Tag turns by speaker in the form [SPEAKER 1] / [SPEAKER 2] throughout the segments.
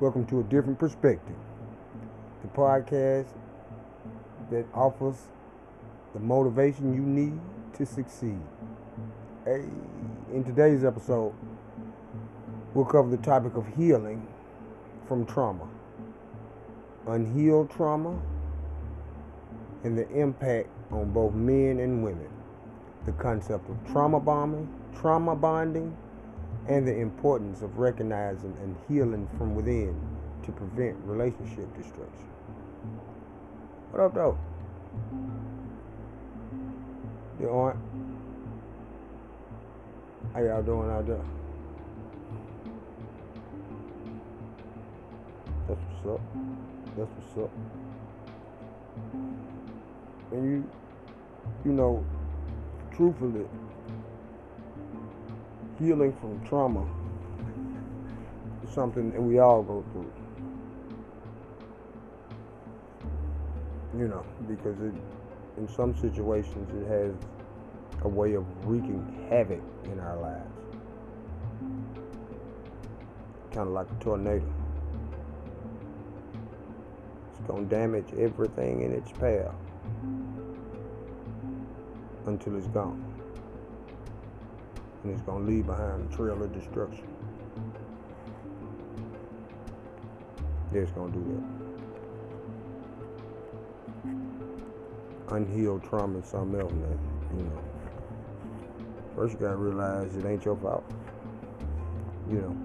[SPEAKER 1] Welcome to a different perspective. The podcast that offers the motivation you need to succeed. Hey, in today's episode, we'll cover the topic of healing from trauma, unhealed trauma, and the impact on both men and women. The concept of trauma bombing, trauma bonding, and the importance of recognizing and healing from within to prevent relationship destruction. What up, though? You aunt? How y'all doing out there? That's what's up. That's what's up. And you, you know, truthfully, healing from trauma is something that we all go through. You know, because it, in some situations, it has a way of wreaking havoc in our lives. Kind of like a tornado. It's going to damage everything in its path until it's gone and it's going to leave behind a trail of destruction. Yeah, it's going to do that. Unhealed trauma is something else, man. You know. First, you got to realize it ain't your fault. You know.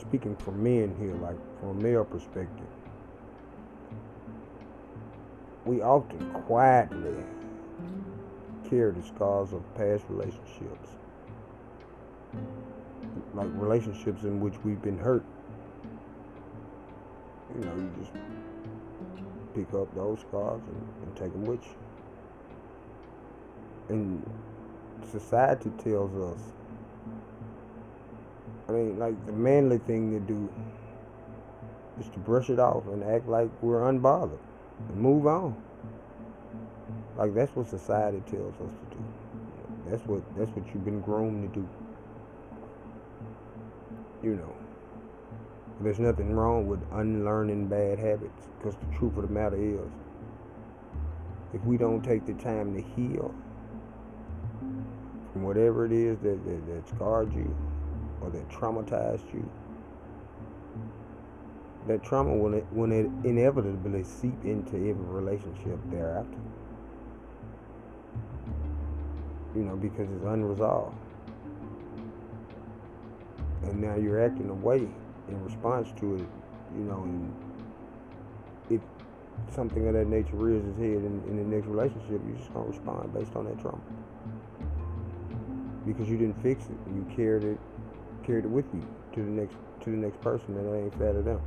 [SPEAKER 1] Speaking for men here, like from a male perspective, we often quietly carry the scars of past relationships. Like relationships in which we've been hurt. You know, you just pick up those scars and, and take them with you. And society tells us, I mean, like the manly thing to do is to brush it off and act like we're unbothered and move on. Like that's what society tells us to do. That's what that's what you've been groomed to do. You know. There's nothing wrong with unlearning bad habits because the truth of the matter is if we don't take the time to heal from whatever it is that, that, that scarred you or that traumatized you, that trauma will, will inevitably seep into every relationship thereafter you know, because it's unresolved. And now you're acting away in response to it, you know, and if something of that nature rears its head in, in the next relationship, you're just gonna respond based on that trauma. Because you didn't fix it. You carried it carried it with you to the next to the next person and that ain't fair to them.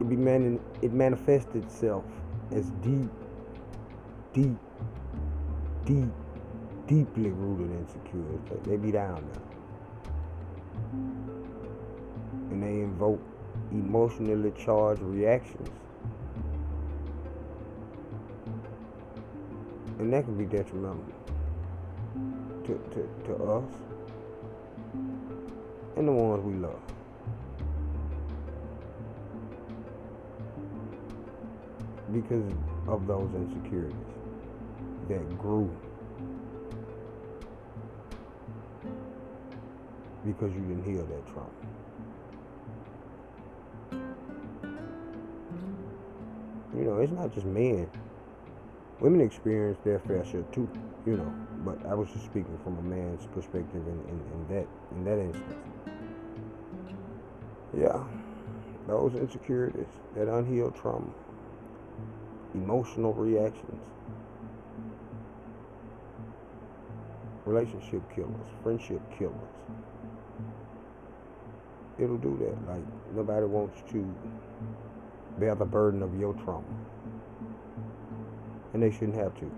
[SPEAKER 1] It be man it manifests itself is deep, deep, deep, deeply rooted insecurity. They be down there. And they invoke emotionally charged reactions. And that can be detrimental to, to, to us and the ones we love. Because of those insecurities that grew because you didn't heal that trauma. You know, it's not just men. Women experience their fair share too, you know. But I was just speaking from a man's perspective in, in, in that in that instance. Yeah. Those insecurities, that unhealed trauma emotional reactions, relationship killers, friendship killers. It'll do that. Like nobody wants to bear the burden of your trauma. And they shouldn't have to.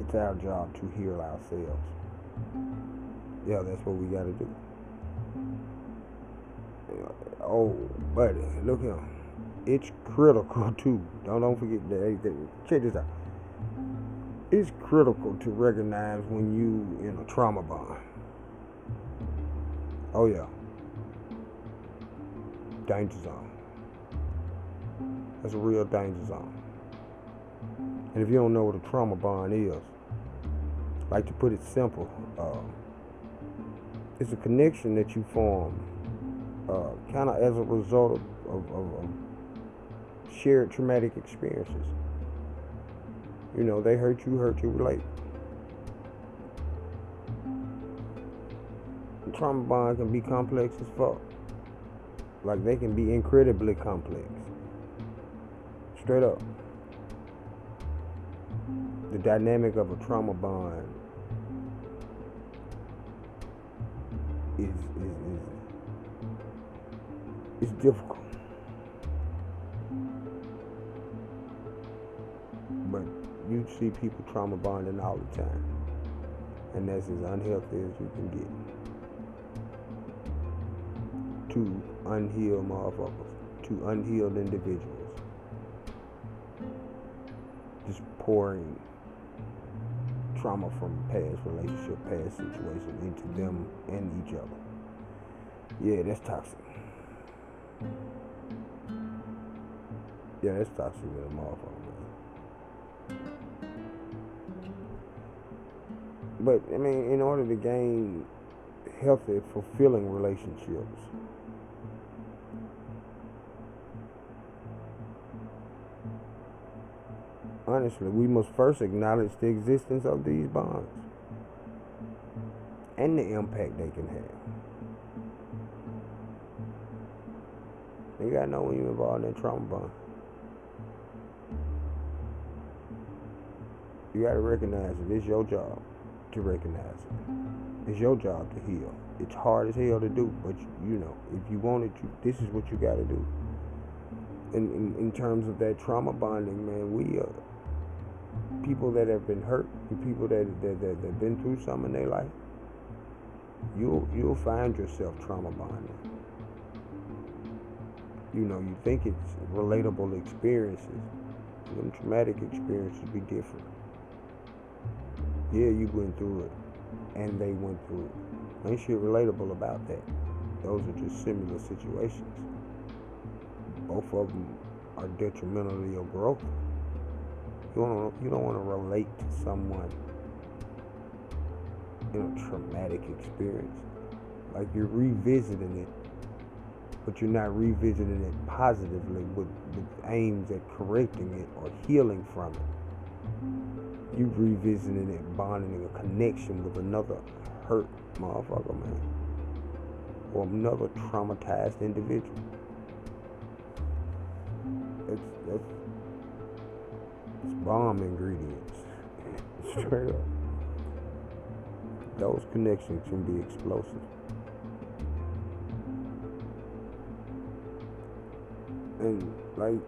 [SPEAKER 1] It's our job to heal ourselves. Yeah, that's what we got to do. Oh, buddy, look here. It's critical too. Don't don't forget that. Check this out. It's critical to recognize when you in a trauma bond. Oh yeah. Danger zone. That's a real danger zone. And if you don't know what a trauma bond is, like to put it simple, uh, it's a connection that you form uh, kind of as a result of, of, of, of shared traumatic experiences. You know, they hurt you, hurt you, relate. Trauma bonds can be complex as fuck. Like they can be incredibly complex. Straight up. The dynamic of a trauma bond is is is, is difficult. But you see people trauma bonding all the time. And that's as unhealthy as you can get. Two unhealed motherfuckers. Two unhealed individuals. Just pouring trauma from past relationship, past situations into them and each other. Yeah, that's toxic. Yeah, that's toxic with a motherfucker, man. But I mean, in order to gain healthy, fulfilling relationships, honestly, we must first acknowledge the existence of these bonds and the impact they can have. You gotta know when you're involved in a trauma bond. You gotta recognize it. It's your job to recognize it. It's your job to heal. It's hard as hell to do, but you know, if you want it, you, this is what you gotta do. In, in, in terms of that trauma bonding, man, we are people that have been hurt, people that that that have been through something in their life. You'll you'll find yourself trauma bonding you know, you think it's relatable experiences. Them traumatic experiences be different. Yeah, you went through it, and they went through it. Ain't shit relatable about that. Those are just similar situations. Both of them are detrimental to your growth. You don't, you don't want to relate to someone in a traumatic experience. Like you're revisiting it but you're not revisiting it positively with, with aims at correcting it or healing from it. You revisiting it, bonding a connection with another hurt motherfucker, man. Or another traumatized individual. It's, that's, it's bomb ingredients. Straight up. Those connections can be explosive. and like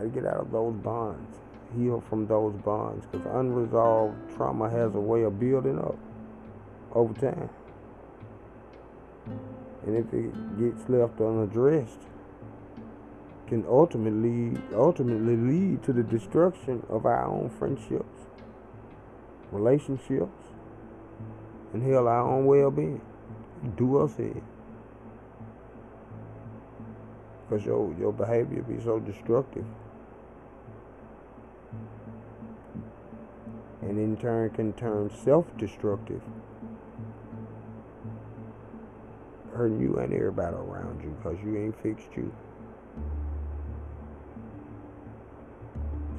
[SPEAKER 1] I get out of those bonds, heal from those bonds, because unresolved trauma has a way of building up over time, and if it gets left unaddressed, can ultimately ultimately lead to the destruction of our own friendships, relationships, and hell, our own well-being. Do us in. because your your behavior be so destructive and in turn can turn self-destructive. Hurting you and everybody around you because you ain't fixed you.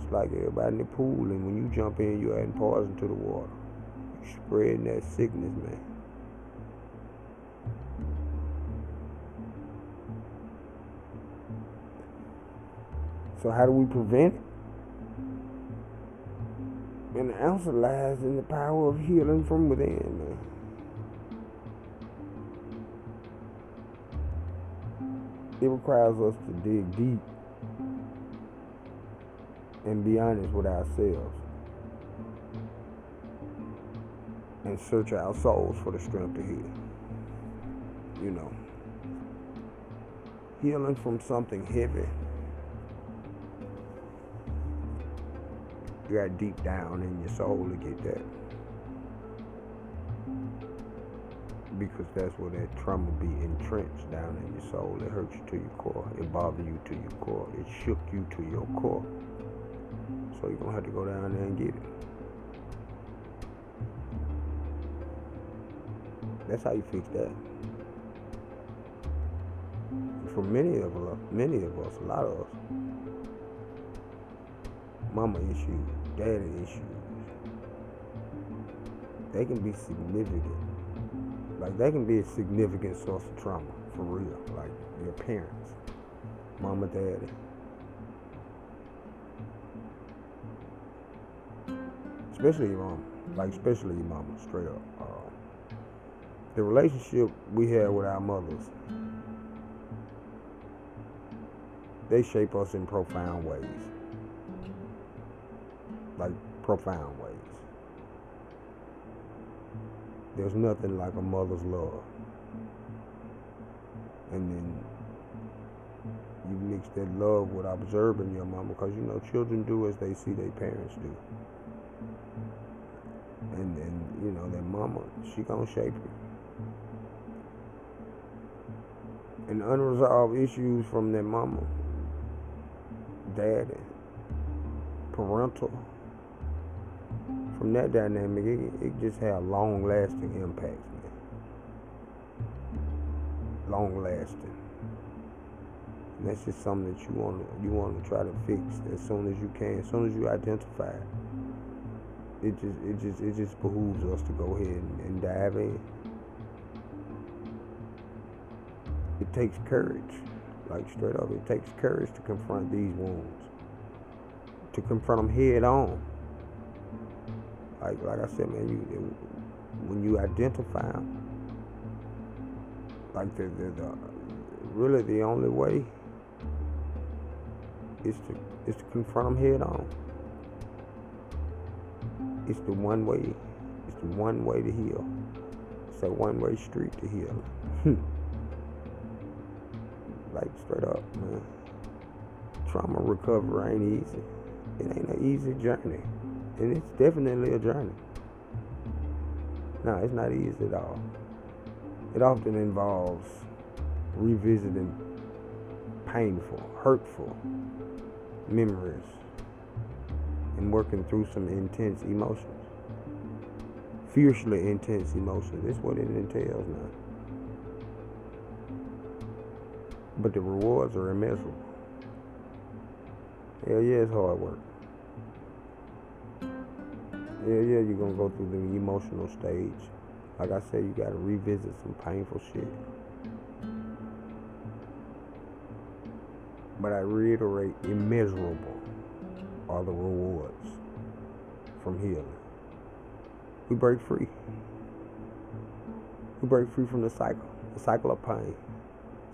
[SPEAKER 1] It's like everybody in the pool and when you jump in you're adding poison to the water. You spreading that sickness man. So how do we prevent it? And the answer lies in the power of healing from within. It requires us to dig deep and be honest with ourselves and search our souls for the strength to heal. you know, healing from something heavy. You got deep down in your soul to get that. Because that's where that trauma be entrenched down in your soul. It hurts you to your core. It bothered you to your core. It shook you to your core. So you're gonna have to go down there and get it. That's how you fix that. For many of us, many of us, a lot of us, mama issues, daddy issues, they can be significant. Like they can be a significant source of trauma for real. Like your parents, mama, daddy. Especially your mama. Like especially your mama, straight up. Uh, the relationship we have with our mothers, they shape us in profound ways. Like profound ways. There's nothing like a mother's love. And then you mix that love with observing your mama because you know children do as they see their parents do. And then, you know that mama, she gonna shape you. And unresolved issues from their mama, daddy, parental from that dynamic, it, it just have long lasting impacts, man. Long lasting. That's just something that you want to you want to try to fix as soon as you can, as soon as you identify it. It just it just it just behooves us to go ahead and, and dive in. It takes courage, like straight up. It takes courage to confront these wounds, to confront them head on like like I said, man, you when you identify like the, the, really the only way is to is to confront them head on. It's the one way. It's the one way to heal. It's a one way street to heal. like straight up, man. Trauma recovery ain't easy. It ain't an easy journey and it's definitely a journey. No, it's not easy at all. It often involves revisiting painful, hurtful memories and working through some intense emotions. Fiercely intense emotions. That's what it entails now. But the rewards are immeasurable. Hell yeah, it's hard work yeah, yeah, you're gonna go through the emotional stage. Like I said, you gotta revisit some painful shit. But I reiterate, immeasurable are the rewards from healing. We break free. We break free from the cycle, the cycle of pain,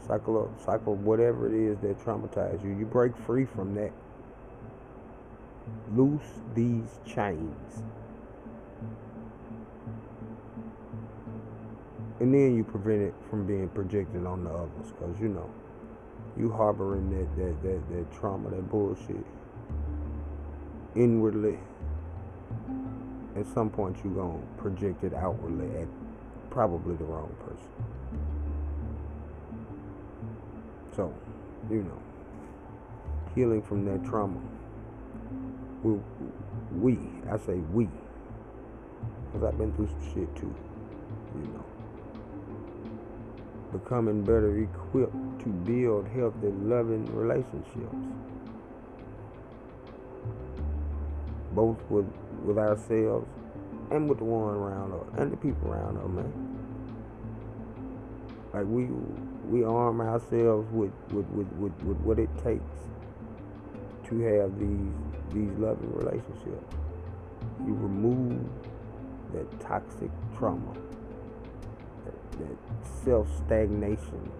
[SPEAKER 1] cycle of cycle of whatever it is that traumatized you. You break free from that. Loose these chains. And then you prevent it from being projected on the others. Because, you know, you harboring that, that, that, that trauma, that bullshit inwardly. At some point, you're going to project it outwardly at probably the wrong person. So, you know, healing from that trauma we, we I say we, because I've been through some shit too, you know. Becoming better equipped to build healthy, loving relationships, both with with ourselves and with the one around us and the people around us, man. Like we we arm ourselves with with, with, with, with what it takes to have these these loving relationships. You remove that toxic trauma, that, self stagnation.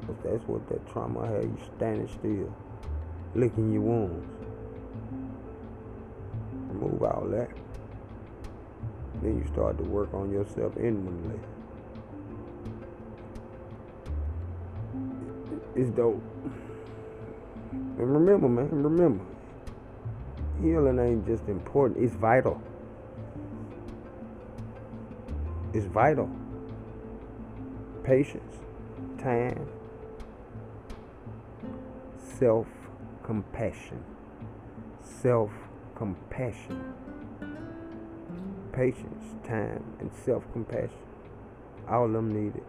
[SPEAKER 1] Because that's what that trauma had you standing still, licking your wounds. Remove all that. Then you start to work on yourself inwardly. It's dope. And remember, man, remember, healing ain't just important, it's vital. It's vital. Patience, time, self compassion. Self compassion. Patience, time, and self compassion. All of them needed.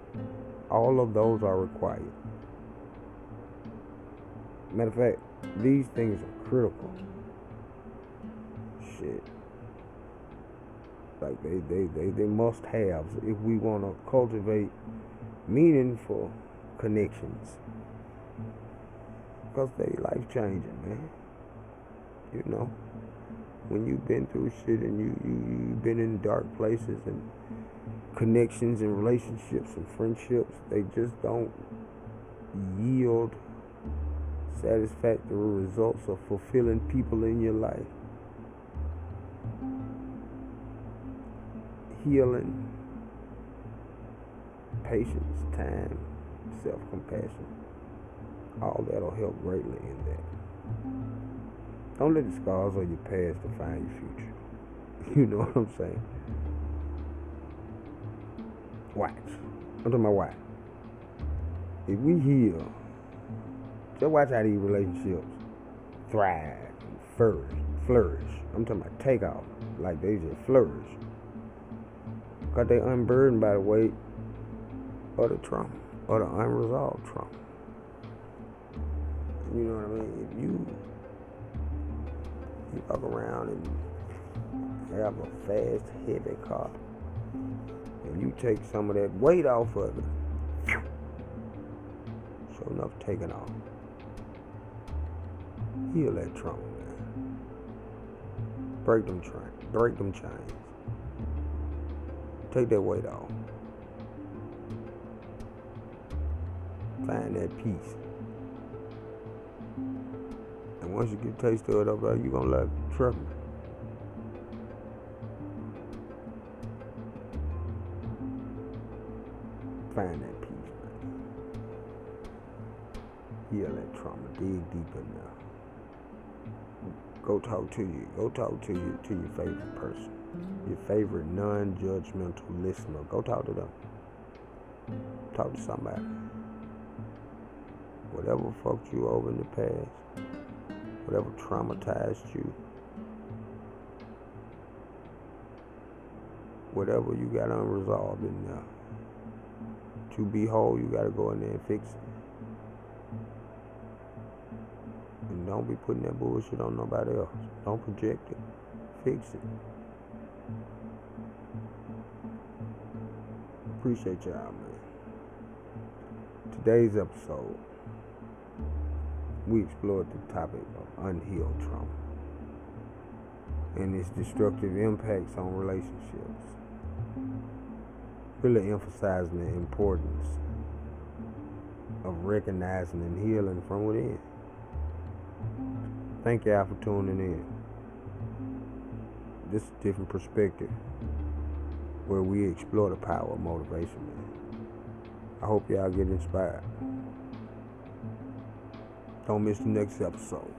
[SPEAKER 1] All of those are required. Matter of fact, these things are critical. Shit. Like they, they, they, they must have if we want to cultivate meaningful connections. Because they life changing, man. You know. When you've been through shit and you, you, you've been in dark places and connections and relationships and friendships, they just don't yield satisfactory results of fulfilling people in your life. Healing, patience, time, self compassion. All that'll help greatly in that. Don't let the scars of your past define your future. You know what I'm saying? Watch. I'm talking about watch. If we heal just watch how these relationships thrive and flourish. Flourish. I'm talking about take off. Like they just flourish. Because they unburdened by the weight of the trauma or the unresolved trauma. You know what I mean? If you you walk around and have a fast, heavy car, and you take some of that weight off of it, sure enough taking off. Heal that trauma, man. Break them chains. Break them chains. Take that weight off. Find that peace. And once you get a taste of it up there, you're gonna love it. Trust me. Find that peace, man. Heal that trauma. Dig deep there. Go talk to you. Go talk to you to your favorite person. Your favorite non-judgmental listener. Go talk to them. Talk to somebody. Whatever fucked you over in the past, whatever traumatized you, whatever you got unresolved in there. To be whole, you gotta go in there and fix it. And don't be putting that bullshit on nobody else. Don't project it. Fix it. Appreciate y'all, man. Today's episode, we explored the topic of unhealed trauma and its destructive impacts on relationships. Really emphasizing the importance of recognizing and healing from within. Thank y'all for tuning in. This is different perspective where we explore the power of motivation, man. I hope y'all get inspired. Don't miss the next episode.